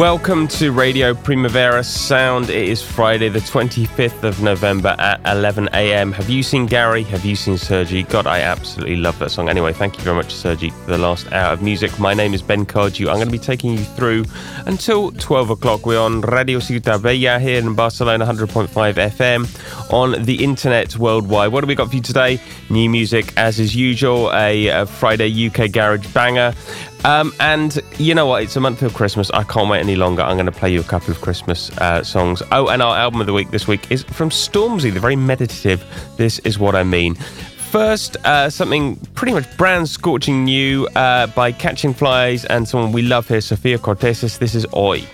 Welcome to Radio Primavera Sound. It is Friday, the 25th of November at 11 a.m. Have you seen Gary? Have you seen Sergi? God, I absolutely love that song. Anyway, thank you very much, Sergi, for the last hour of music. My name is Ben Cardew. I'm going to be taking you through until 12 o'clock. We're on Radio Ciutat Bella here in Barcelona, 100.5 FM, on the internet worldwide. What have we got for you today? New music, as is usual, a, a Friday UK Garage banger. Um, and you know what? It's a month of Christmas. I can't wait any longer. I'm going to play you a couple of Christmas uh, songs. Oh, and our album of the week this week is from Stormzy, the very meditative This Is What I Mean. First, uh, something pretty much brand scorching new uh, by Catching Flies and someone we love here, Sofia Kourtesis. This is Oi.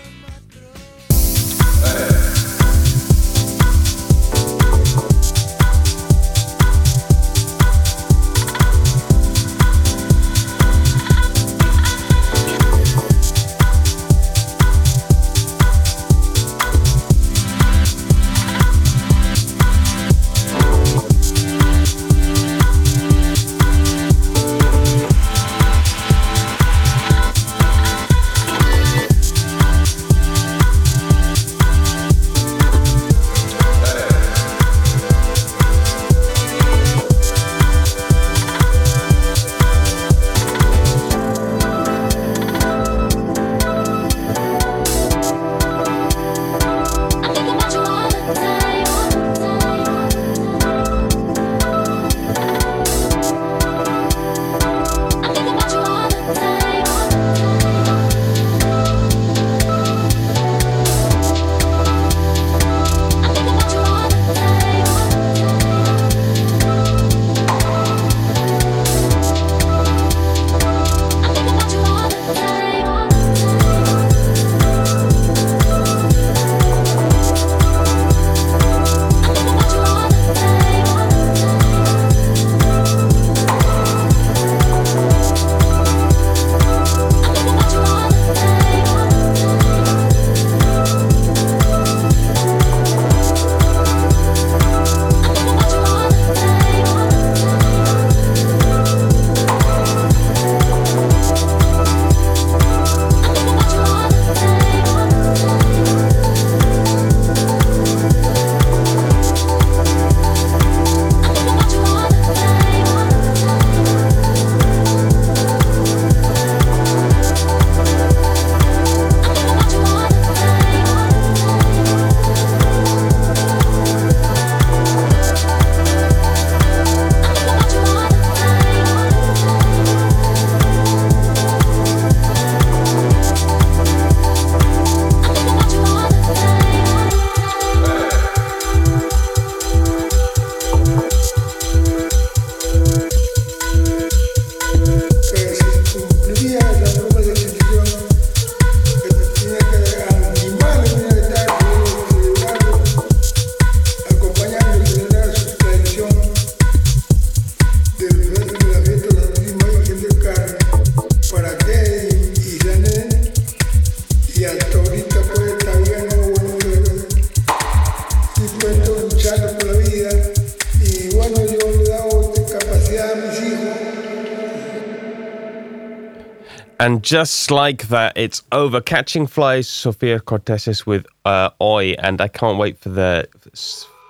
And just like that, it's over. Catching Flies, Sofia Kourtesis with uh, Oi, and I can't wait for the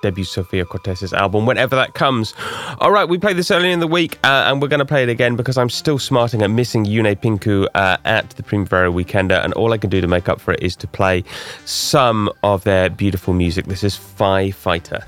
debut Sofia Kourtesis album whenever that comes. All right, we played this earlier in the week, uh, and we're going to play it again because I'm still smarting at missing June Pinku uh, at the Primavera Weekender, and all I can do to make up for it is to play some of their beautiful music. This is Fi Fighter.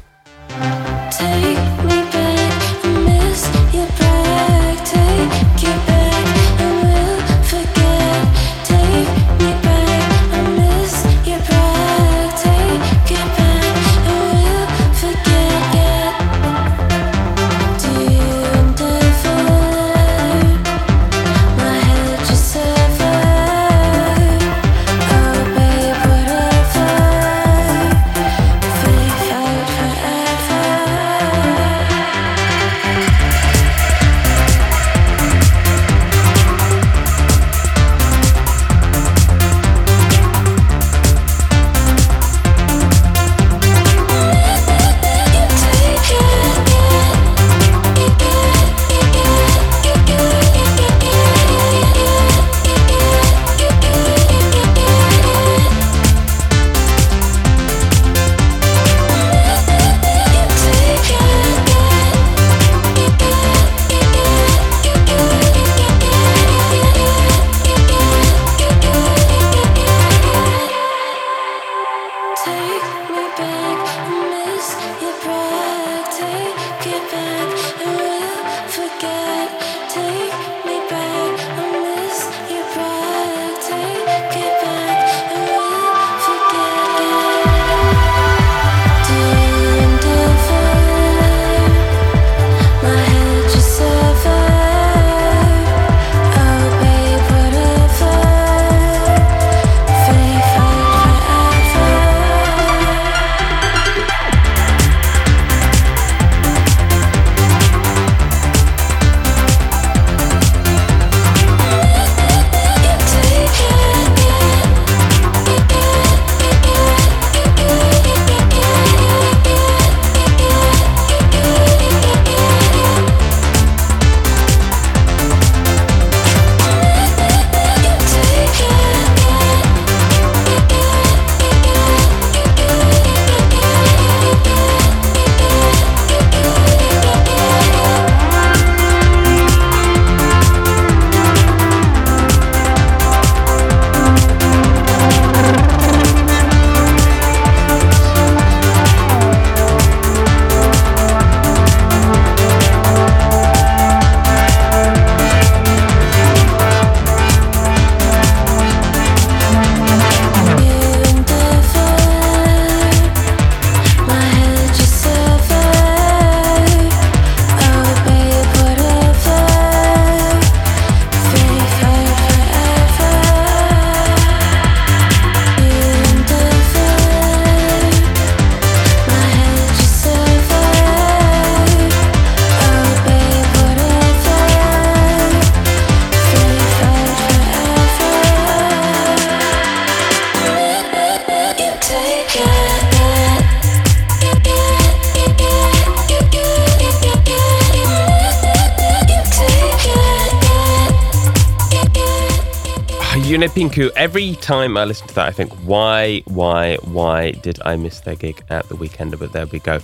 June Pinku, every time I listen to that, I think, why, why, why did I miss their gig at the Weekender? But there we go.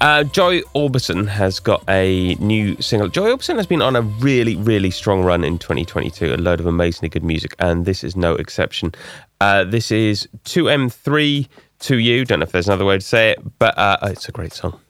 Uh, Joy Orbison has got a new single. Joy Orbison has been on a really, really strong run in 2022, a load of amazingly good music, and this is no exception. Uh, this is 2M3 to you. Don't know if there's another way to say it, but uh, it's a great song.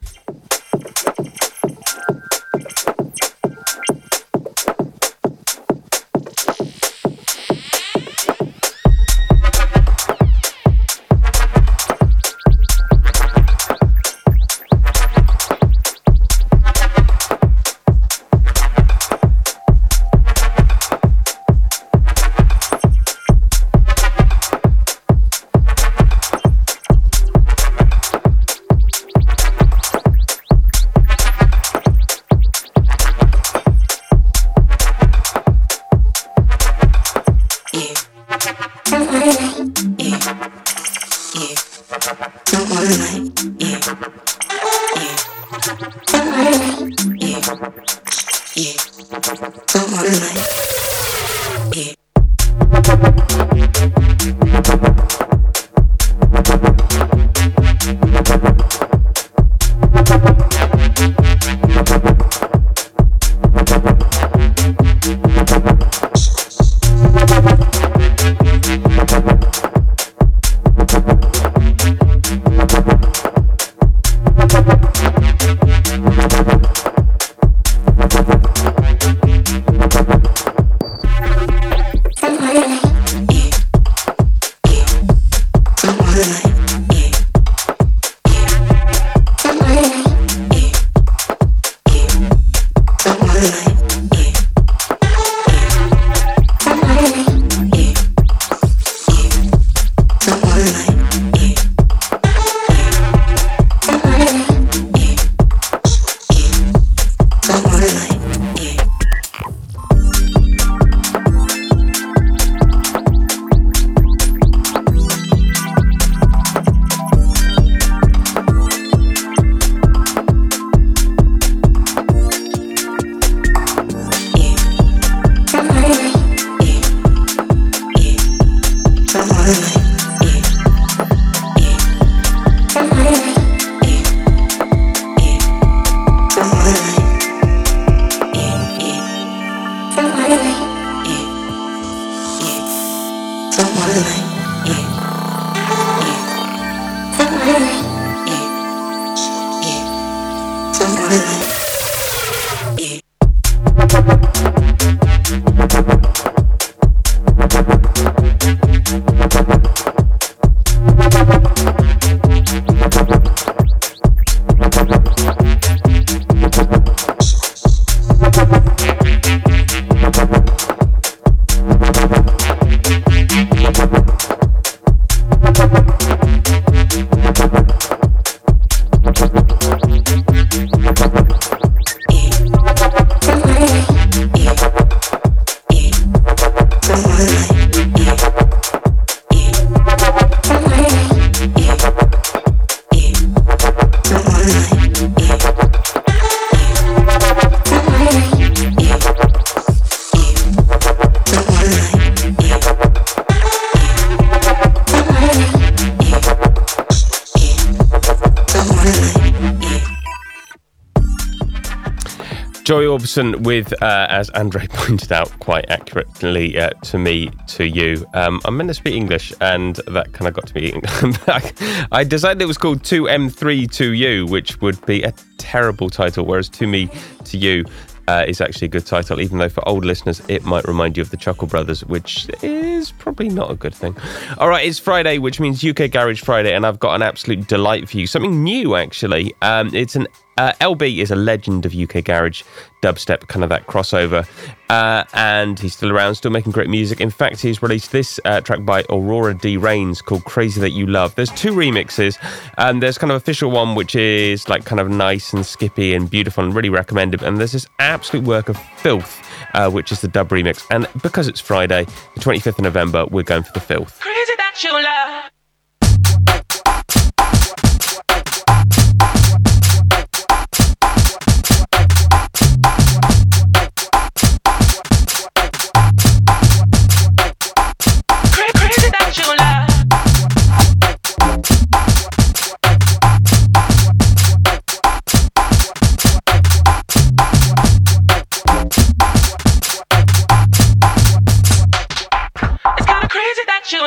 Orbison with, uh, as Andre pointed out quite accurately uh, to me, to you. Um, I'm meant to speak English, and that kind of got to me. I decided it was called 2M3 to You, which would be a terrible title, whereas To Me to You uh, is actually a good title, even though for old listeners, it might remind you of the Chuckle Brothers, which is probably not a good thing. All right, it's Friday, which means UK Garage Friday, and I've got an absolute delight for you. Something new, actually. Um, it's an uh, El-B is a legend of UK garage dubstep, kind of that crossover, uh, and he's still around, still making great music. In fact, he's released this uh, track by Aurora Dee Raynes called "Crazy That You Love." There's two remixes, and there's kind of official one which is like kind of nice and skippy and beautiful and really recommended. And there's this absolute work of filth, uh, which is the dub remix. And because it's Friday, the 25th of November, we're going for the filth. Crazy that you love. Did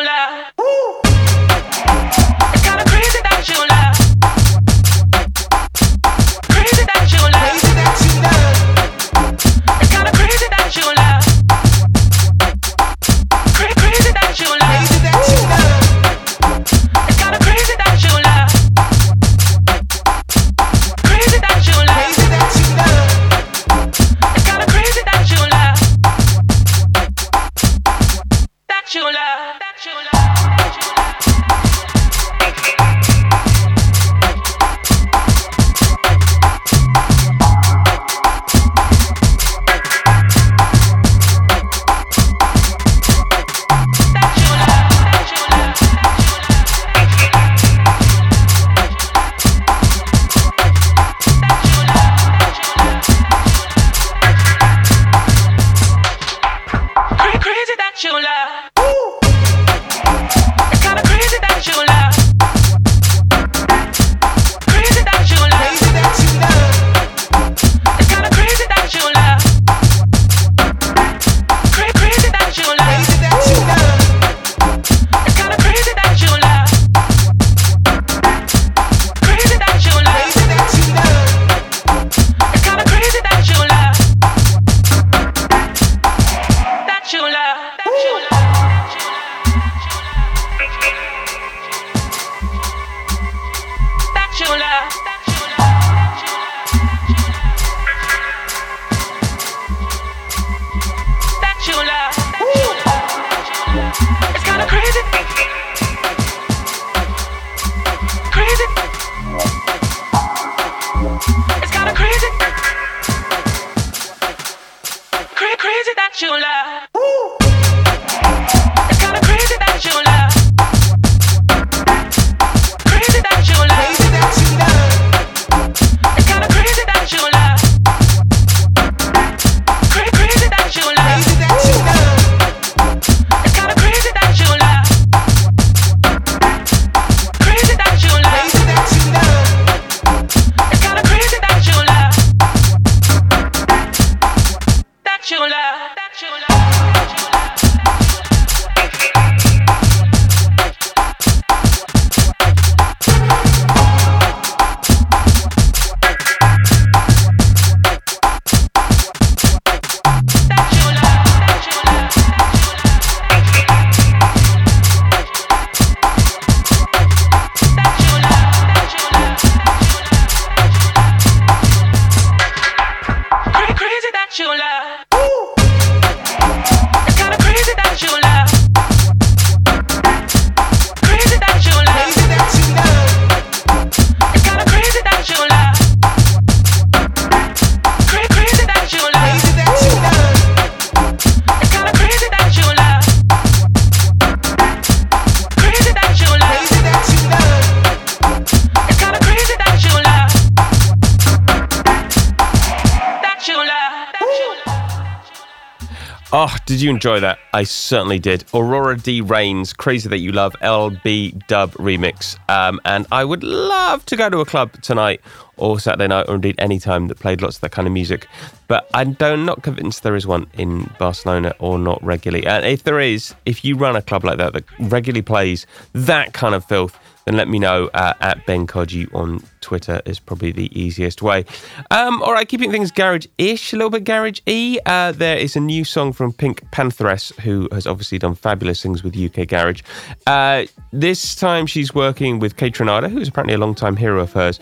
you enjoy that? I certainly did. Aurora Dee Raynes, Crazy That You Love, El-B Dub remix. Um, and I would love to go to a club tonight or Saturday night or indeed any time that played lots of that kind of music. But I'm not convinced there is one in Barcelona or not regularly. And if there is, if you run a club like that that regularly plays that kind of filth, then let me know uh, at Ben Kodji on Twitter is probably the easiest way. Um, all right, keeping things garage-ish, a little bit garage-y. Uh, there is a new song from Pink Pantheress, who has obviously done fabulous things with UK Garage. Uh, this time she's working with Kate Kaytranada, who's apparently a long-time hero of hers.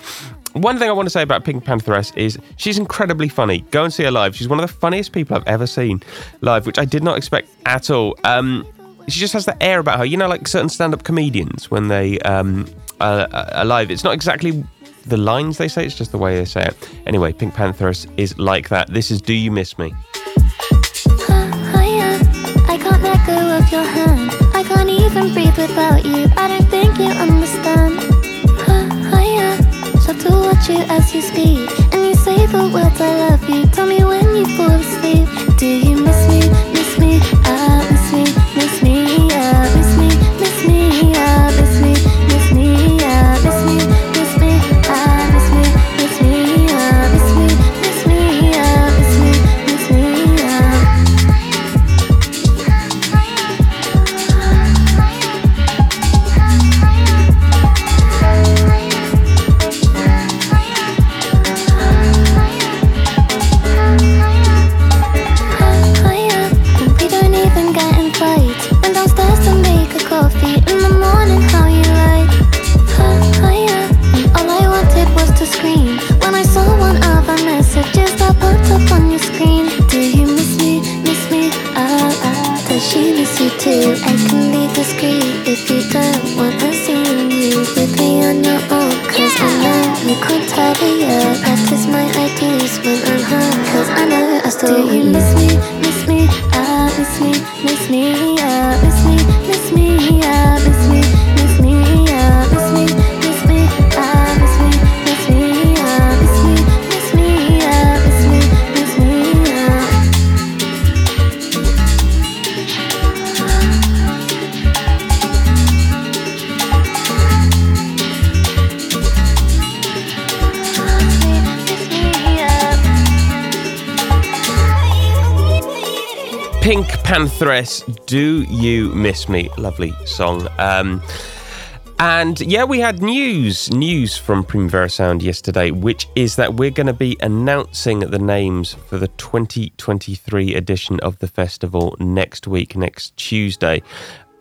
One thing I want to say about Pink Pantheress is she's incredibly funny. Go and see her live. She's one of the funniest people I've ever seen live, which I did not expect at all. Um, she just has that air about her. You know, like certain stand-up comedians when they um, are, are live. It's not exactly the lines they say; it's just the way they say it. Anyway, Pink Pantheress is like that. This is "Do You Miss Me." Of your hand. I can't even breathe without you. I don't think you understand. You as you speak, and you say the words "I love you." Tell me when you fall asleep. Do you miss me? Miss me? I can be discreet if you don't wanna see me. With me on your own, cause yeah. I know you can't could me up. Practice my ideas when I'm home, cause I know I still Do you miss me, miss me, I miss me, miss me, I miss me. Pink Do You Miss Me? Lovely song. Um, and yeah, we had news, news from Primavera Sound yesterday, which is that we're going to be announcing the names for the 2023 edition of the festival next week, next Tuesday.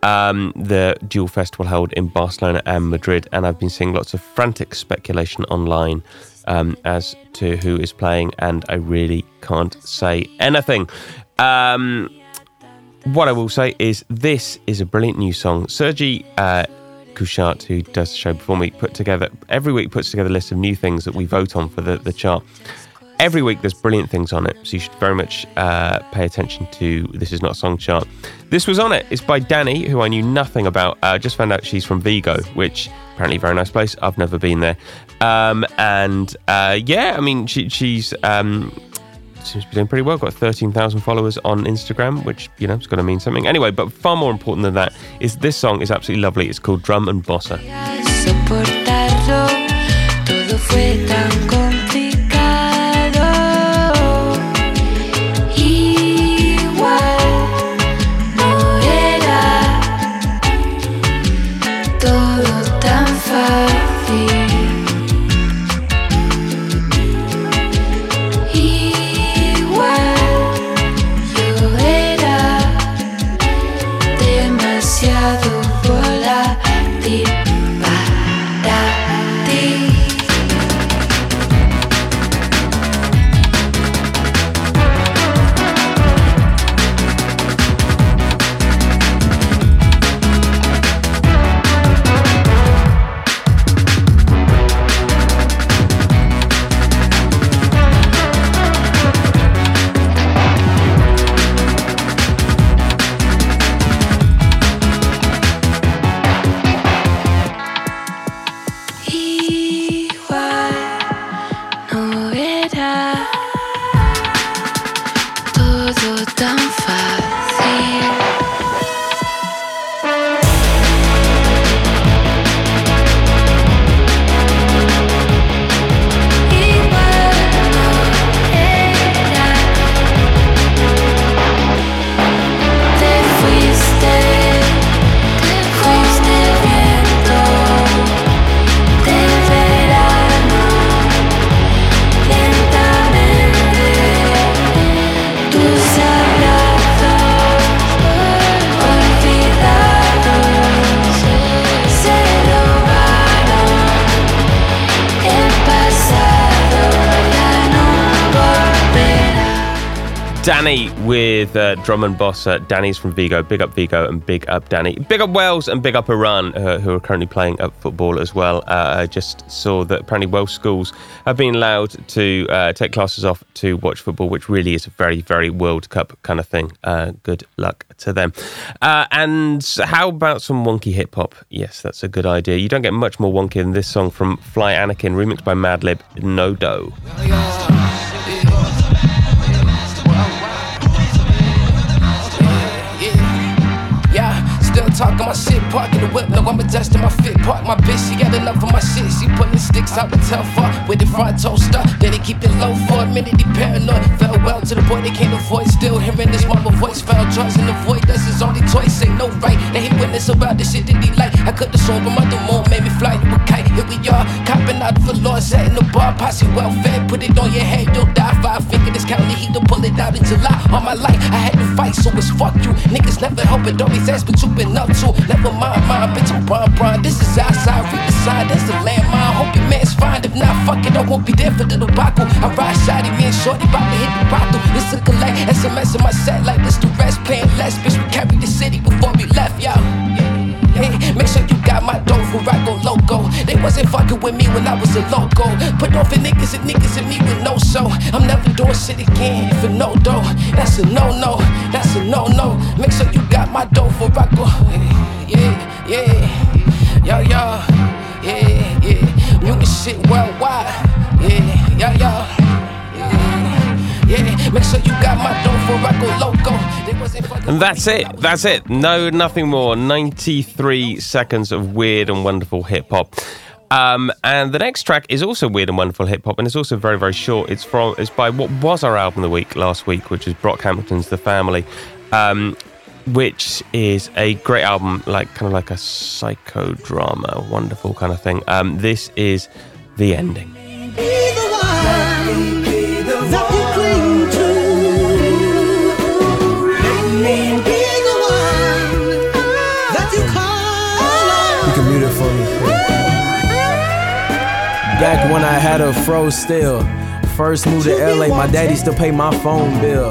Um, the Dual Festival held in Barcelona and Madrid, and I've been seeing lots of frantic speculation online um, as to who is playing, and I really can't say anything. Um, what I will say is this is a brilliant new song. Sergi uh, who does the show before me, put together every week puts together a list of new things that we vote on for the, the chart. Every week there's brilliant things on it, so you should very much uh, pay attention to This Is Not a Song chart. This was on it. It's by Danny, who I knew nothing about. I uh, just found out she's from Vigo, which apparently a very nice place. I've never been there. Um, and uh, yeah, I mean, she, she's um, seems to be doing pretty well. Got 13,000 followers on Instagram, which, you know, it's to mean something. Anyway, but far more important than that is this song is absolutely lovely. It's called Drum and Bossa. Danny drum and boss. Uh, Danny's from Vigo. Big up Vigo and big up Danny. Big up Wales and big up Iran, uh, who are currently playing up football as well. Uh, I just saw that apparently Welsh schools have been allowed to uh, take classes off to watch football, which really is a very, very World Cup kind of thing. Uh, good luck to them. and how about some wonky hip hop? Yes, that's a good idea. You don't get much more wonky than this song from Fly Anakin, remixed by Madlib, No Dough. Talking my shit, parking the whip. No, I'm adjusting my fit. Park my bitch, she got enough of my shit. She pulling sticks out the fuck with the front toaster. Then they keep it low for a minute, he paranoid. Fell well to the point they can't avoid. Still hearing this mama voice, found drugs in the void. That's his only choice, ain't no right. They hate witness about the shit that he like. I cut the song from the moon, made me fly to a kite. Here we are, copping out the law, set in the bar, posse welfare. Put it on your head, you'll die. Five finger this county heat to pull it out in July. All my life, I had to fight, so it's fuck you. Niggas never help it, always ask what you been up to. Never mind, mind, bitch, I'm Bron Bron. This is outside, read the sign, that's the landmine. Hope your man's fine. If not, fuck it, I won't be there for the debacle. I ride shotty, me Shorty, bout to hit the brothel. It's a collect, SMS in my set, like this the rest, playing less. Bitch, we carried the city before we left, y'all. Hey, make sure you got my dough for I go loco. They wasn't fucking with me when I was a loco. Put on for niggas and niggas and me with no show. I'm never doing shit again for no dough. That's a no no. That's a no no. Make sure you got my dough for I go. Yeah, yeah, yo yo. Yeah, yeah. Music shit worldwide. Yeah, yo yo. Yeah, make sure you got my dough for I go loco. And that's it. That's it. No, nothing more. 93 seconds of weird and wonderful hip hop. Um, and the next track is also weird and wonderful hip hop, and it's also very, very short. It's from it's by what was our album of the week last week, which is Brockhampton's The Family, um, which is a great album, like kind of like a psychodrama, wonderful kind of thing. Um, this is the ending. Back when I had a fro still. First moved to LA, my daddy still pay my phone bill.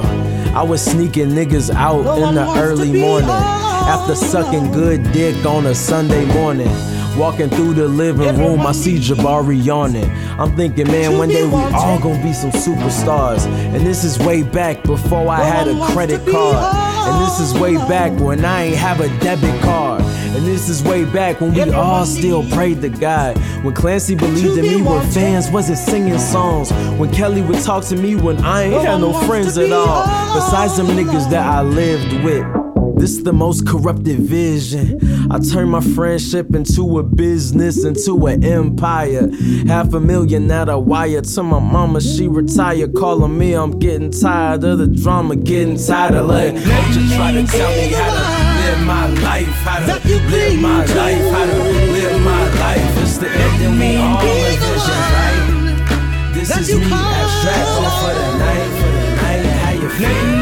I was sneaking niggas out in the early morning. After sucking good dick on a Sunday morning. Walking through the living room, I see Jabari yawning. I'm thinking, man, one day we all gonna be some superstars. And this is way back before I had a credit card. And this is way back when I ain't have a debit card. And this is way back when we all still prayed to God. When Clancy believed in me when fans wasn't singing songs. When Kelly would talk to me when I ain't had no friends at all. Besides them niggas that I lived with. This is the most corrupted vision. I turned my friendship into a business, into an empire. Half a million at a wire to my mama, she retired. Calling me, I'm getting tired of the drama, getting tired of letting. Just try to tell me how to live my life, how to live my life, how to live my life. It's the ending we all envision, right? This is me abstracting for the night, for the night. How you feel?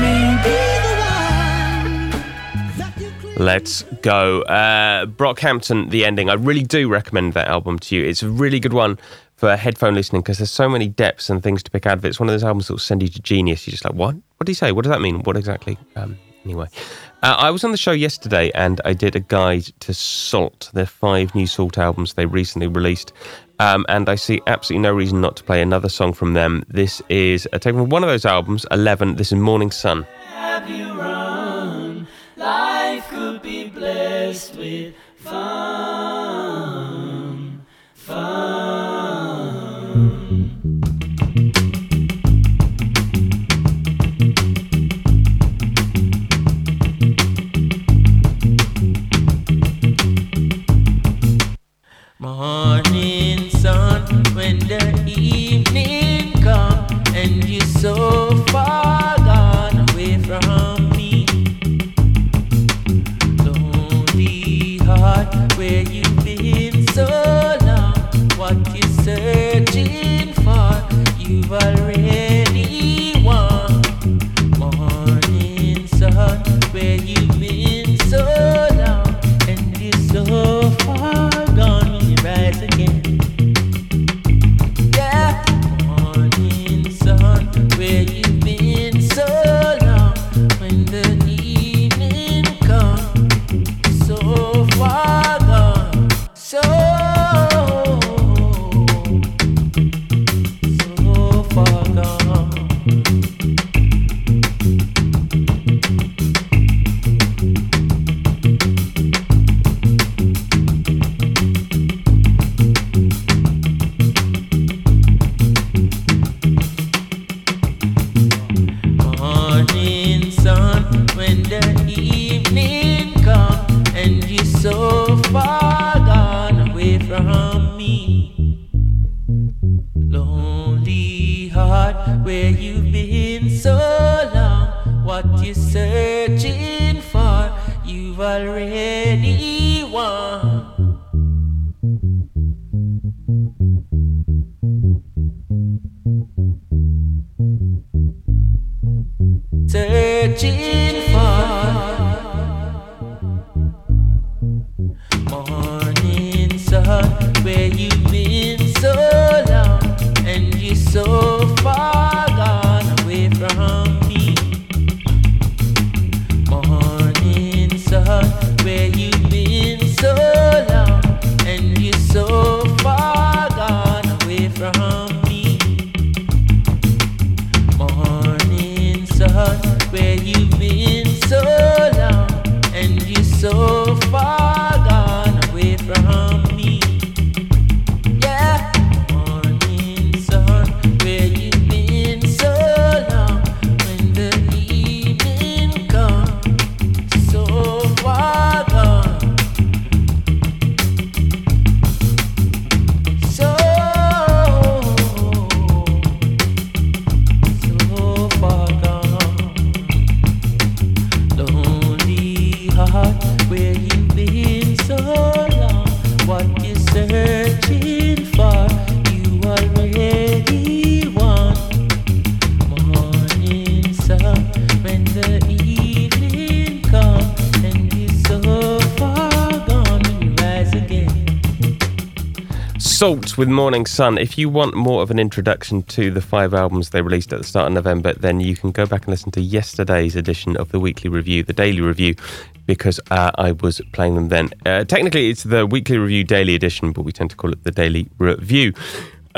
Let's go. Uh, Brockhampton, The Ending. I really do recommend that album to you. It's a really good one for headphone listening because there's so many depths and things to pick out of it. It's one of those albums that will send you to genius. You're just like, what? What do you say? What does that mean? What exactly? Um, anyway, uh, I was on the show yesterday and I did a guide to Sault, their five new Sault albums they recently released. Um, and I see absolutely no reason not to play another song from them. This is a take from one of those albums, 11. This is Morning Sun. Life could be blessed with fun, With Morning Sun. If you want more of an introduction to the five albums they released at the start of November, then you can go back and listen to yesterday's edition of the weekly review, the daily review, because uh, I was playing them then. Uh, technically, it's the weekly review daily edition, but we tend to call it the daily review.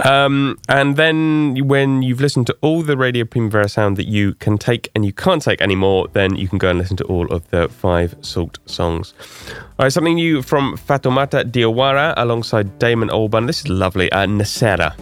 Um, and then when you've listened to all the Radio Primavera sound that you can take and you can't take anymore, then you can go and listen to all of the five Sault songs. All right, something new from Fatoumata Diawara alongside Damon Albarn. This is lovely. Uh, Nsera.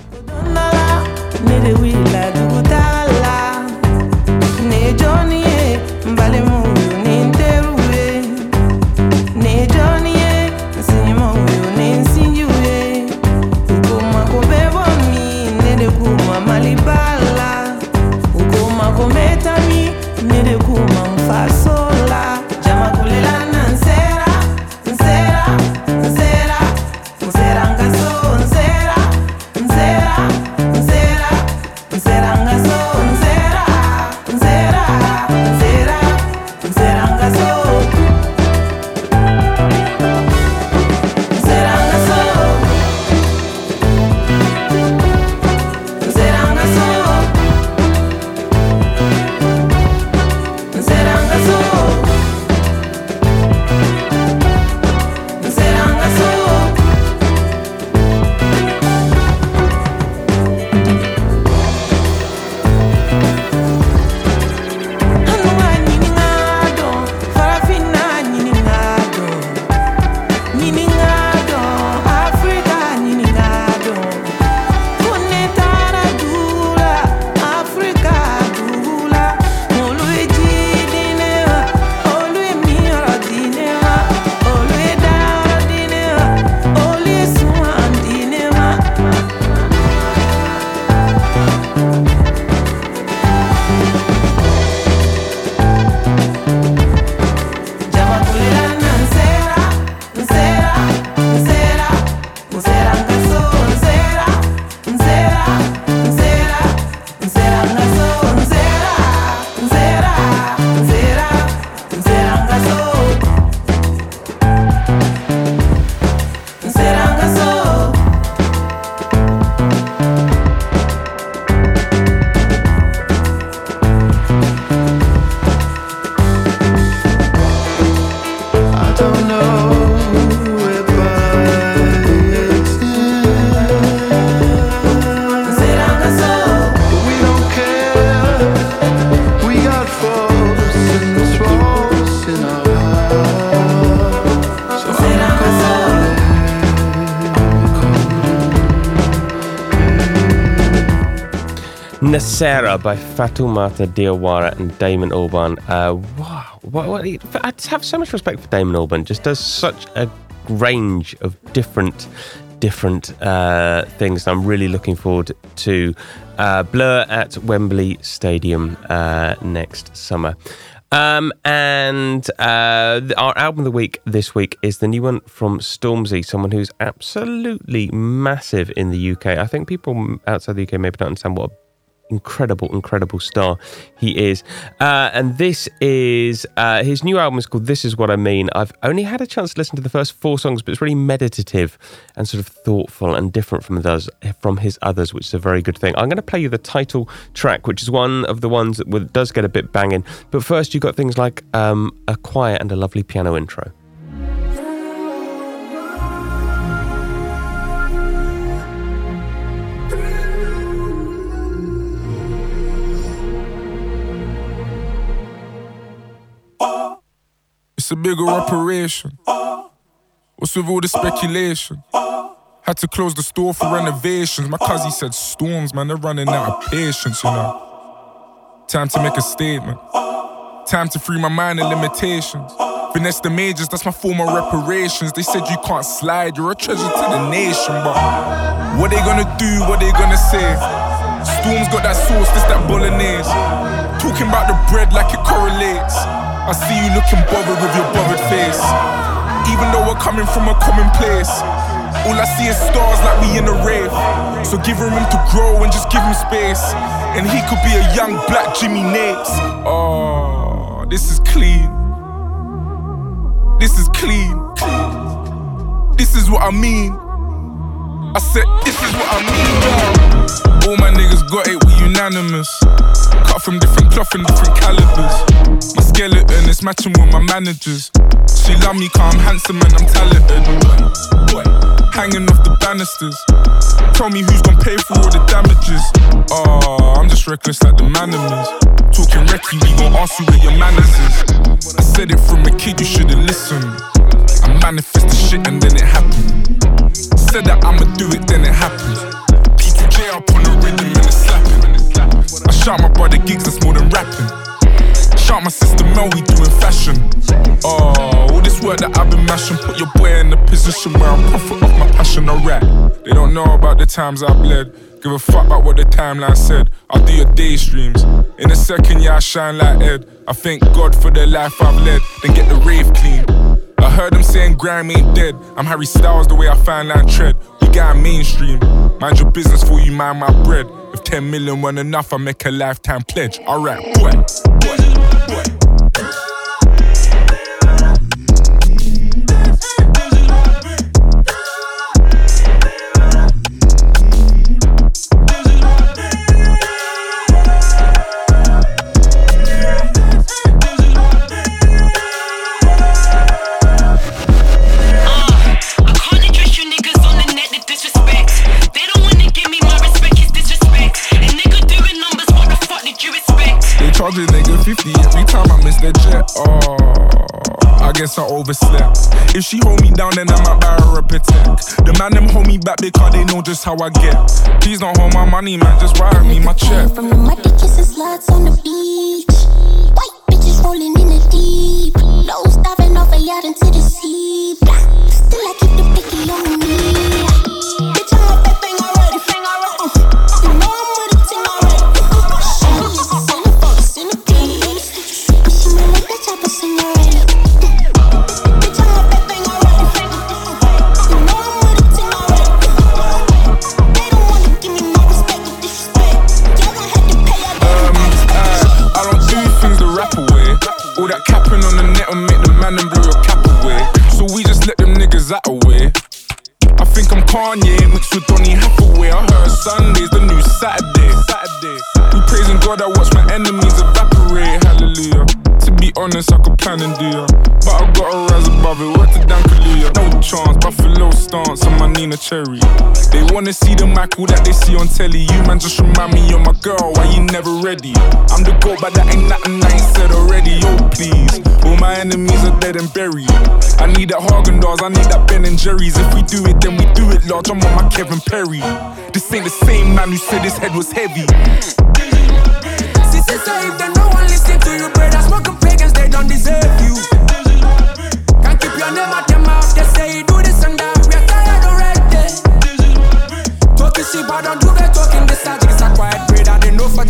Sarah by Fatoumata Diawara and Damon Albarn. Uh, wow, what, what, I have so much respect for Damon Albarn. Just does such a range of different different uh, things. I'm really looking forward to uh, Blur at Wembley Stadium uh, next summer. Um, and uh, our album of the week this week is the new one from Stormzy, someone who's absolutely massive in the UK. I think people outside the UK maybe don't understand what a incredible, incredible star he is. Uh, and this is uh, his new album is called This Is What I Mean. I've only had a chance to listen to the first four songs, but it's really meditative and sort of thoughtful and different from those from his others, which is a very good thing. I'm going to play you the title track, which is one of the ones that does get a bit banging. But first, you've got things like um, a quiet and a lovely piano intro. It's a bigger operation. What's with all the speculation? Had to close the store for renovations. My cousin said storms, man, they're running out of patience, you know. Time to make a statement. Time to free my mind of limitations. Finesse the majors, that's my form of reparations. They said you can't slide, you're a treasure to the nation. But what they gonna do, what they gonna say? Storms got that sauce, this that bolognese. Talking about the bread like it correlates. I see you looking bothered with your bothered face. Even though we're coming from a common place, all I see is stars like we in a rave. So give him room to grow and just give him space. And he could be a young black Jimmy Nates. Oh, this is clean. This is clean. This is what I mean. I said, this is what I mean, yo. All my niggas got it, we unanimous. Cut from different cloth and different calibers. My skeleton is matching with my managers. She love me cause I'm handsome and I'm talented. Hanging off the banisters. Tell me who's gonna pay for all the damages. Oh, I'm just reckless like the animals. Talking recce, we gon' ask you where your manners is. I said it from a kid, you should've listened. I manifest the shit and then it happened. Said that I'ma do it, then it happens. I shot my brother gigs, that's more than rapping. Shout my sister Mel, we doing fashion. Oh, all this work that I've been mashing, put your boy in a position where I'm profit off my passion. I rap. They don't know about the times I bled. Give a fuck about what the timeline said. I'll do your day streams. In a second, yeah, I shine like Ed. I thank God for the life I've led. Then get the rave clean. I heard them saying grime ain't dead. I'm Harry Styles the way I find line tread. We got mainstream. Mind your business for you, mind my bread. If 10 million weren't enough, I make a lifetime pledge. Alright, boy, boy. Guess I overslept. If she hold me down, then I might buy her a protect. The man them hold me back because they know just how I get. Please don't hold my money, man, just wire me my check. From the muddy kisses, sluts on the beach. White bitches rolling in the deep. Nose diving off a yacht into the sea. Wanna see the Michael that they see on telly. You man just remind me of my girl. Why you never ready? I'm the goat, but that ain't nothing I ain't said already. Oh please, all my enemies are dead and buried. I need that Häagen-Dazs, I need that Ben and Jerry's. If we do it, then we do it large. I'm on my Kevin Perry. This ain't the same man who said his head was heavy. Sister, if they no one listen to you, brother, smoking pagans, they don't deserve But don't do talking, this a quiet brother, they know for.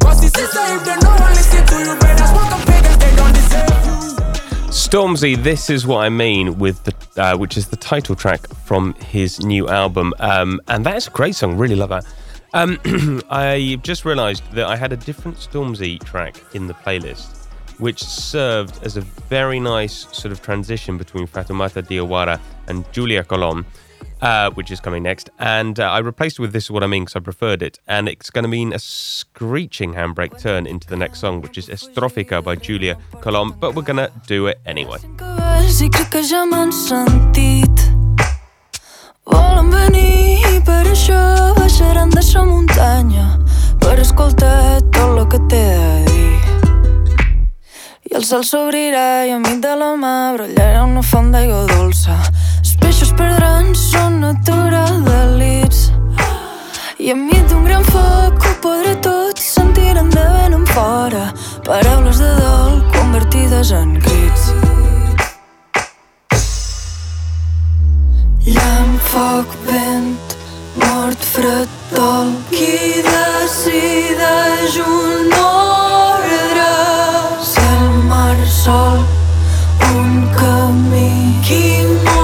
Cause sister, if they no one listen to you, smoking pagans, they don't deserve. Stormzy, this is what I mean with the, uh, which is the title track from his new album, um, and that's a great song. Really love that. Um, I just realised that I had a different Stormzy track in the playlist, which served as a very nice sort of transition between Fatoumata Diawara and Julia Colom, uh, which is coming next. And uh, I replaced it with This Is What I Mean because I preferred it. And it's going to mean a screeching handbrake turn into the next song, which is Estrófica by Julia Colom. But we're going to do it anyway. Volen venir per això baixaran de sa muntanya per escoltar tot que té a dir. I el s'obrirà i enmig de la mà brollarà una font d'aigua dolça. Perdran son natura delits i enmig d'un gran foc ho podré tot sentir de vent en fora paraules de dol convertides en crits. Llamp, foc, vent, mort, fred, dol. Qui decideix un ordre? Cel, mar, sol, un camí. Qui mos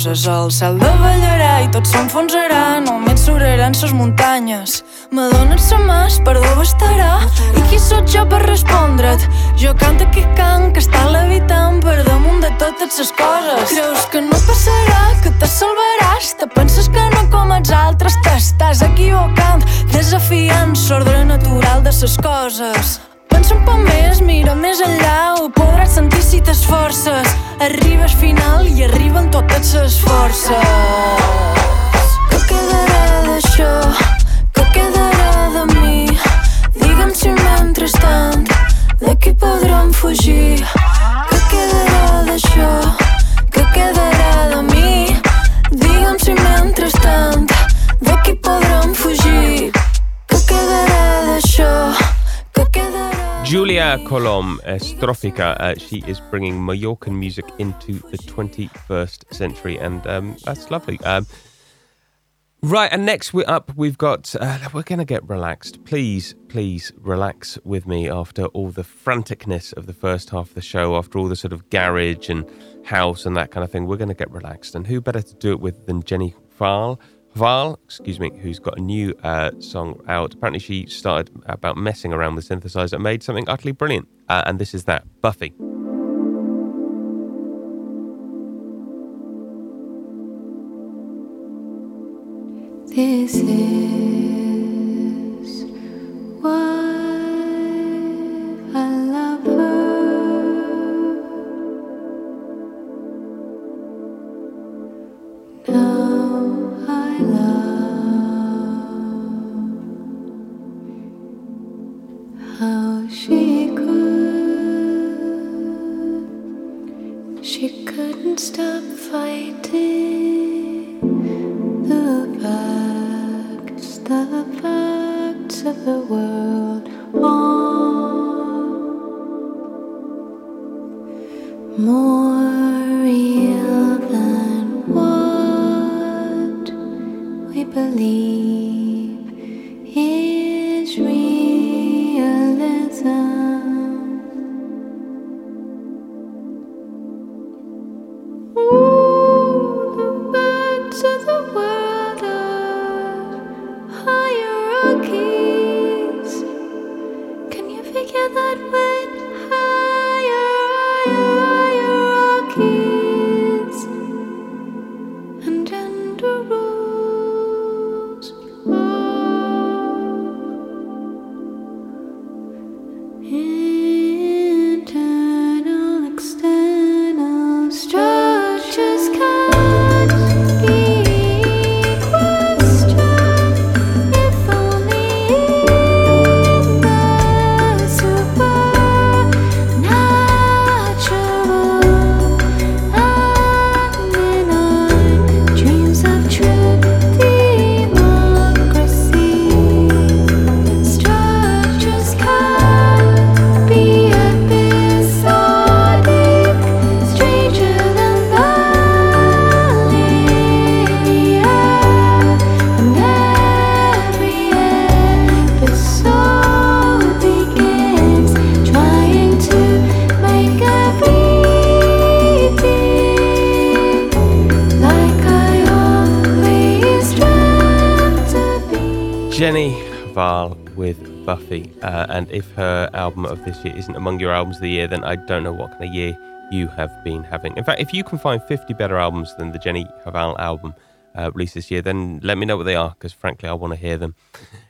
coses. El cel davallarà i tot s'enfonsarà, només suraran les muntanyes. M'adones sa mà, perdó bastarà, i qui sóc jo per respondre't? Jo canto que cant, que està levitant per damunt de totes les coses. Creus que no passarà, que te salvaràs, te penses que no com els altres, t'estàs equivocant, desafiant l'ordre natural de les coses. Pensa un poc més, mira més enllà, ho podràs sentir si t'esforces. Arribes final i arriben totes les forces. Què quedarà d'això? Què quedarà de mi? Digue'm si mentrestant d'aquí podrem fugir. Què quedarà d'això? Què quedarà de mi? Digue'm si mentrestant d'aquí podrem fugir. Què quedarà d'això? Julia Colom, Estrofica. uh, she is bringing Mallorcan music into the 21st century, and um, that's lovely. Um, right, and next we're up, we've got, uh, we're going to get relaxed. Please, please relax with me after all the franticness of the first half of the show, after all the sort of garage and house and that kind of thing. We're going to get relaxed, and who better to do it with than Jenny Hval? Hval, excuse me, who's got a new uh, song out. Apparently, she started about messing around with synthesizer and made something utterly brilliant. Uh, and this is that Buffy. This is and if her album of this year isn't among your albums of the year, then I don't know what kind of year you have been having. In fact, if you can find 50 better albums than the Jenny Hval album uh, released this year, then let me know what they are, because frankly, I want to hear them.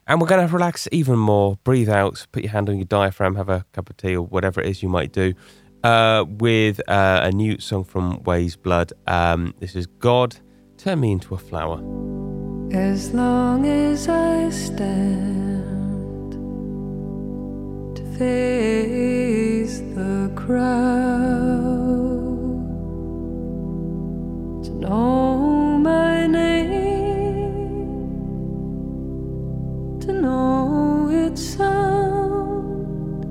And we're going to relax even more. Breathe out, put your hand on your diaphragm, have a cup of tea or whatever it is you might do. Uh, with uh, a new song from Weyes Blood. Um, this is God, Turn Me Into a Flower. As long as I stand face the crowd, to know my name, to know its sound.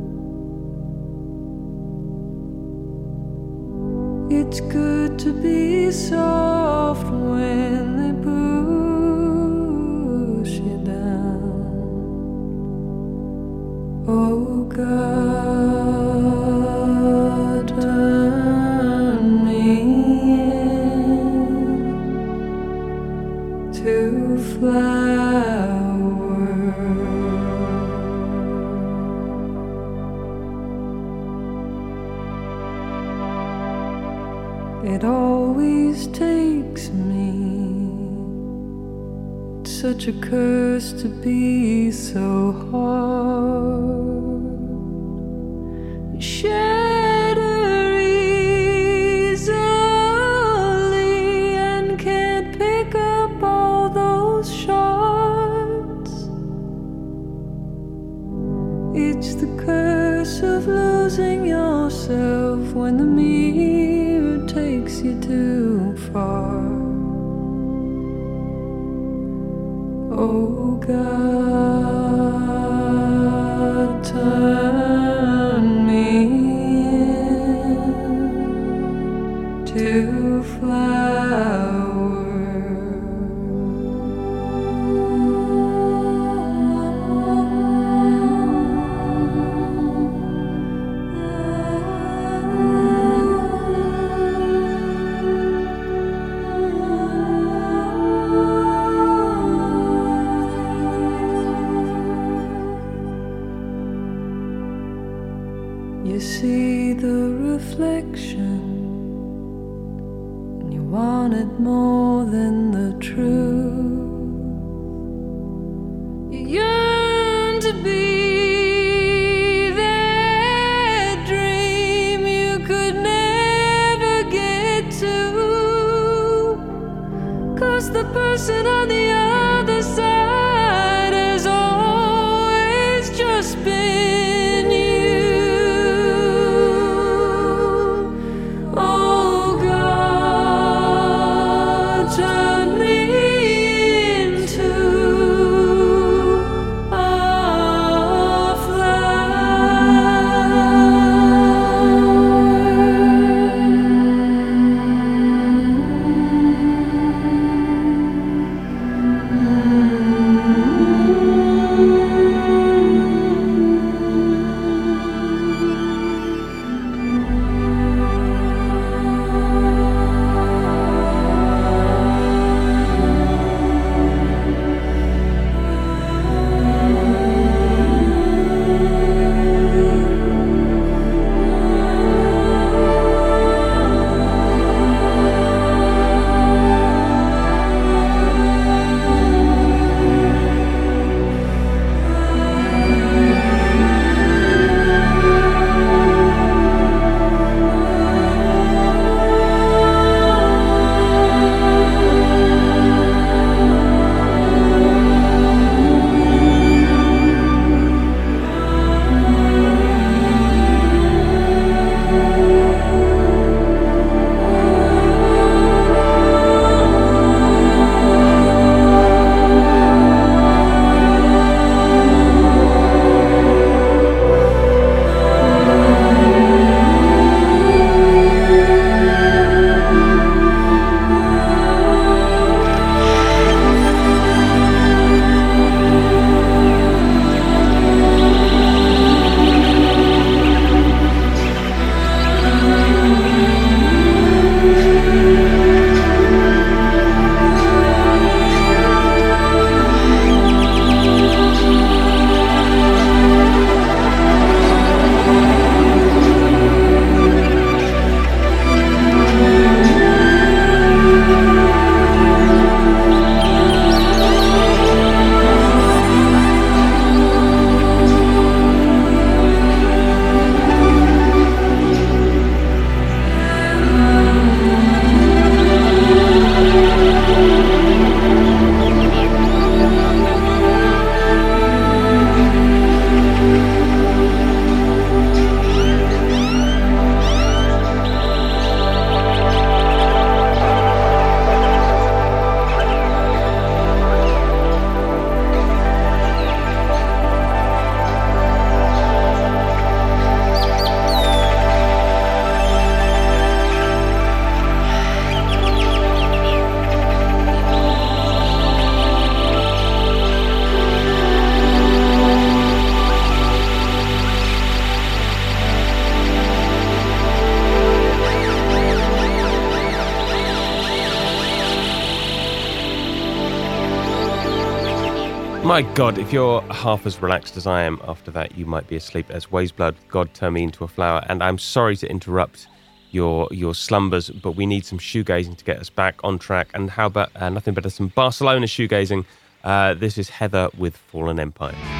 It's good to be soft when they push you down. Oh God, My God, if you're half as relaxed as I am after that, you might be asleep as Weyes Blood, God Turn Me Into a Flower. And I'm sorry to interrupt your your slumbers. But we need some shoegazing to get us back on track. And how about uh, nothing better some Barcelona shoegazing? Uh, this is Heather with Fallen Empire.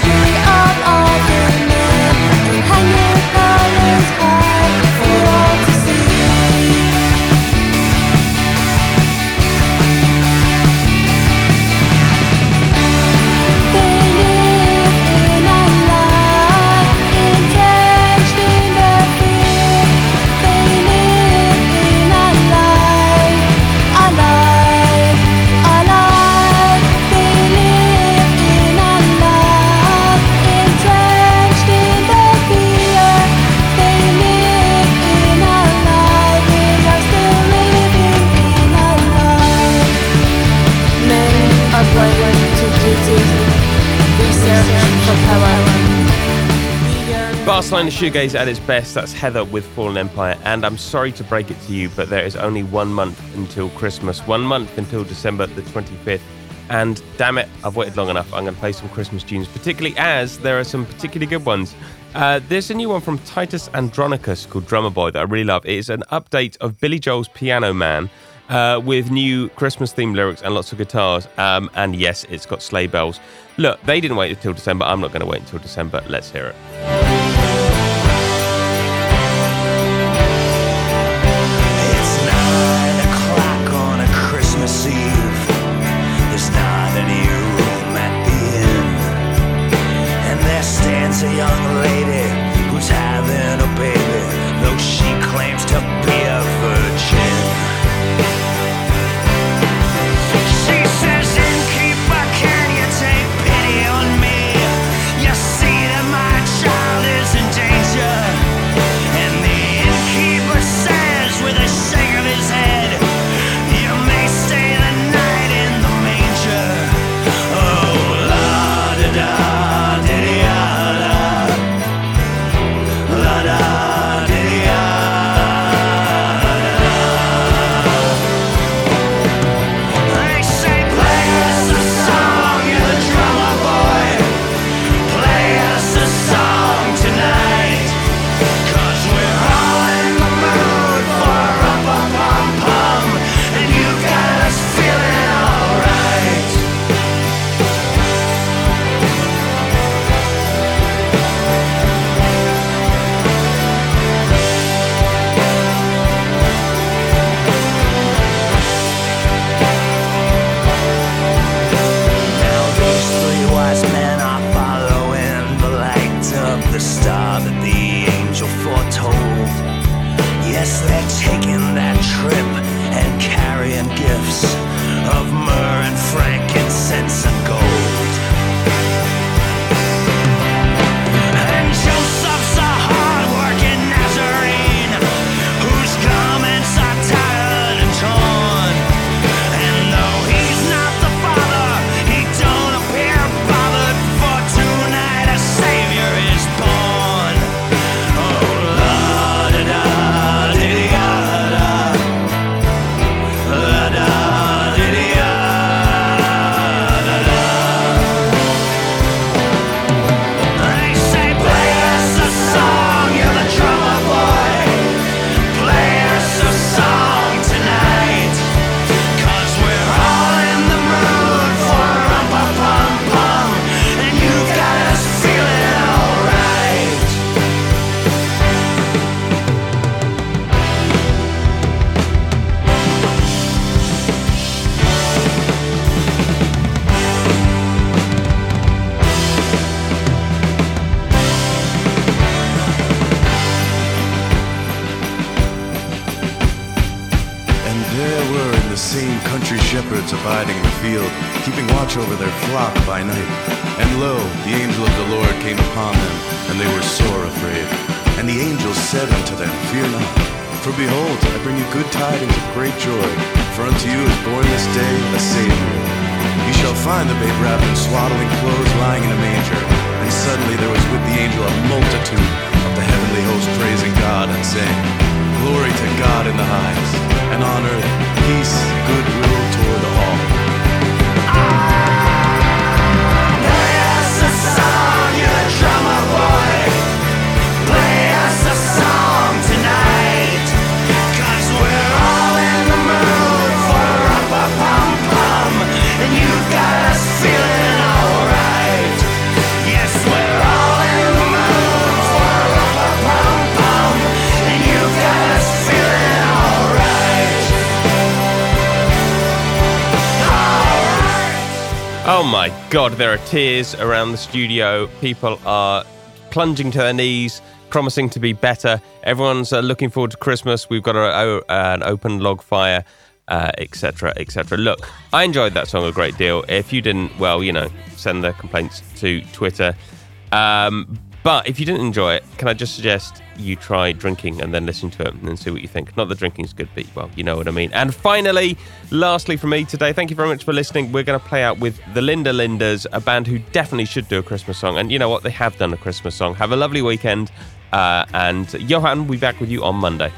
Thank you. Barcelona Shoegaze at its best. That's Heather with Fallen Empire. And I'm sorry to break it to you, but there is only one month until Christmas, one month until December the 25th. And damn it, I've waited long enough. I'm going to play some Christmas tunes, particularly as there are some particularly good ones. Uh, there's a new one from Titus Andronicus called Drummer Boy that I really love. It is an update of Billy Joel's Piano Man uh, with new Christmas themed lyrics and lots of guitars. Um, and yes, it's got sleigh bells. Look, they didn't wait until December. I'm not going to wait until December. Let's hear it. Flock by night. And lo, the angel of the Lord came upon them, and they were sore afraid. And the angel said unto them, Fear not, for behold, I bring you good tidings of great joy. For unto you is born this day a Savior. You shall find the babe wrapped in swaddling clothes, lying in a manger. And suddenly there was with the angel a multitude of the heavenly host praising God and saying, Glory to God in the highest, and on earth peace, goodwill toward all. Oh my god, there are tears around the studio. People are plunging to their knees, promising to be better. Everyone's uh, looking forward to Christmas. We've got a, a- an open log fire, etc., etc. Look, I enjoyed that song a great deal. If you didn't, well, you know, send the complaints to Twitter. Um, but if you didn't enjoy it, can I just suggest you try drinking and then listen to it and then see what you think? Not that drinking's good, but well, you know what I mean. And finally, lastly from me today, thank you very much for listening. We're going to play out with the Linda Lindas, a band who definitely should do a Christmas song. And you know what? They have done a Christmas song. Have a lovely weekend. Uh, and Johan we'll be back with you on Monday.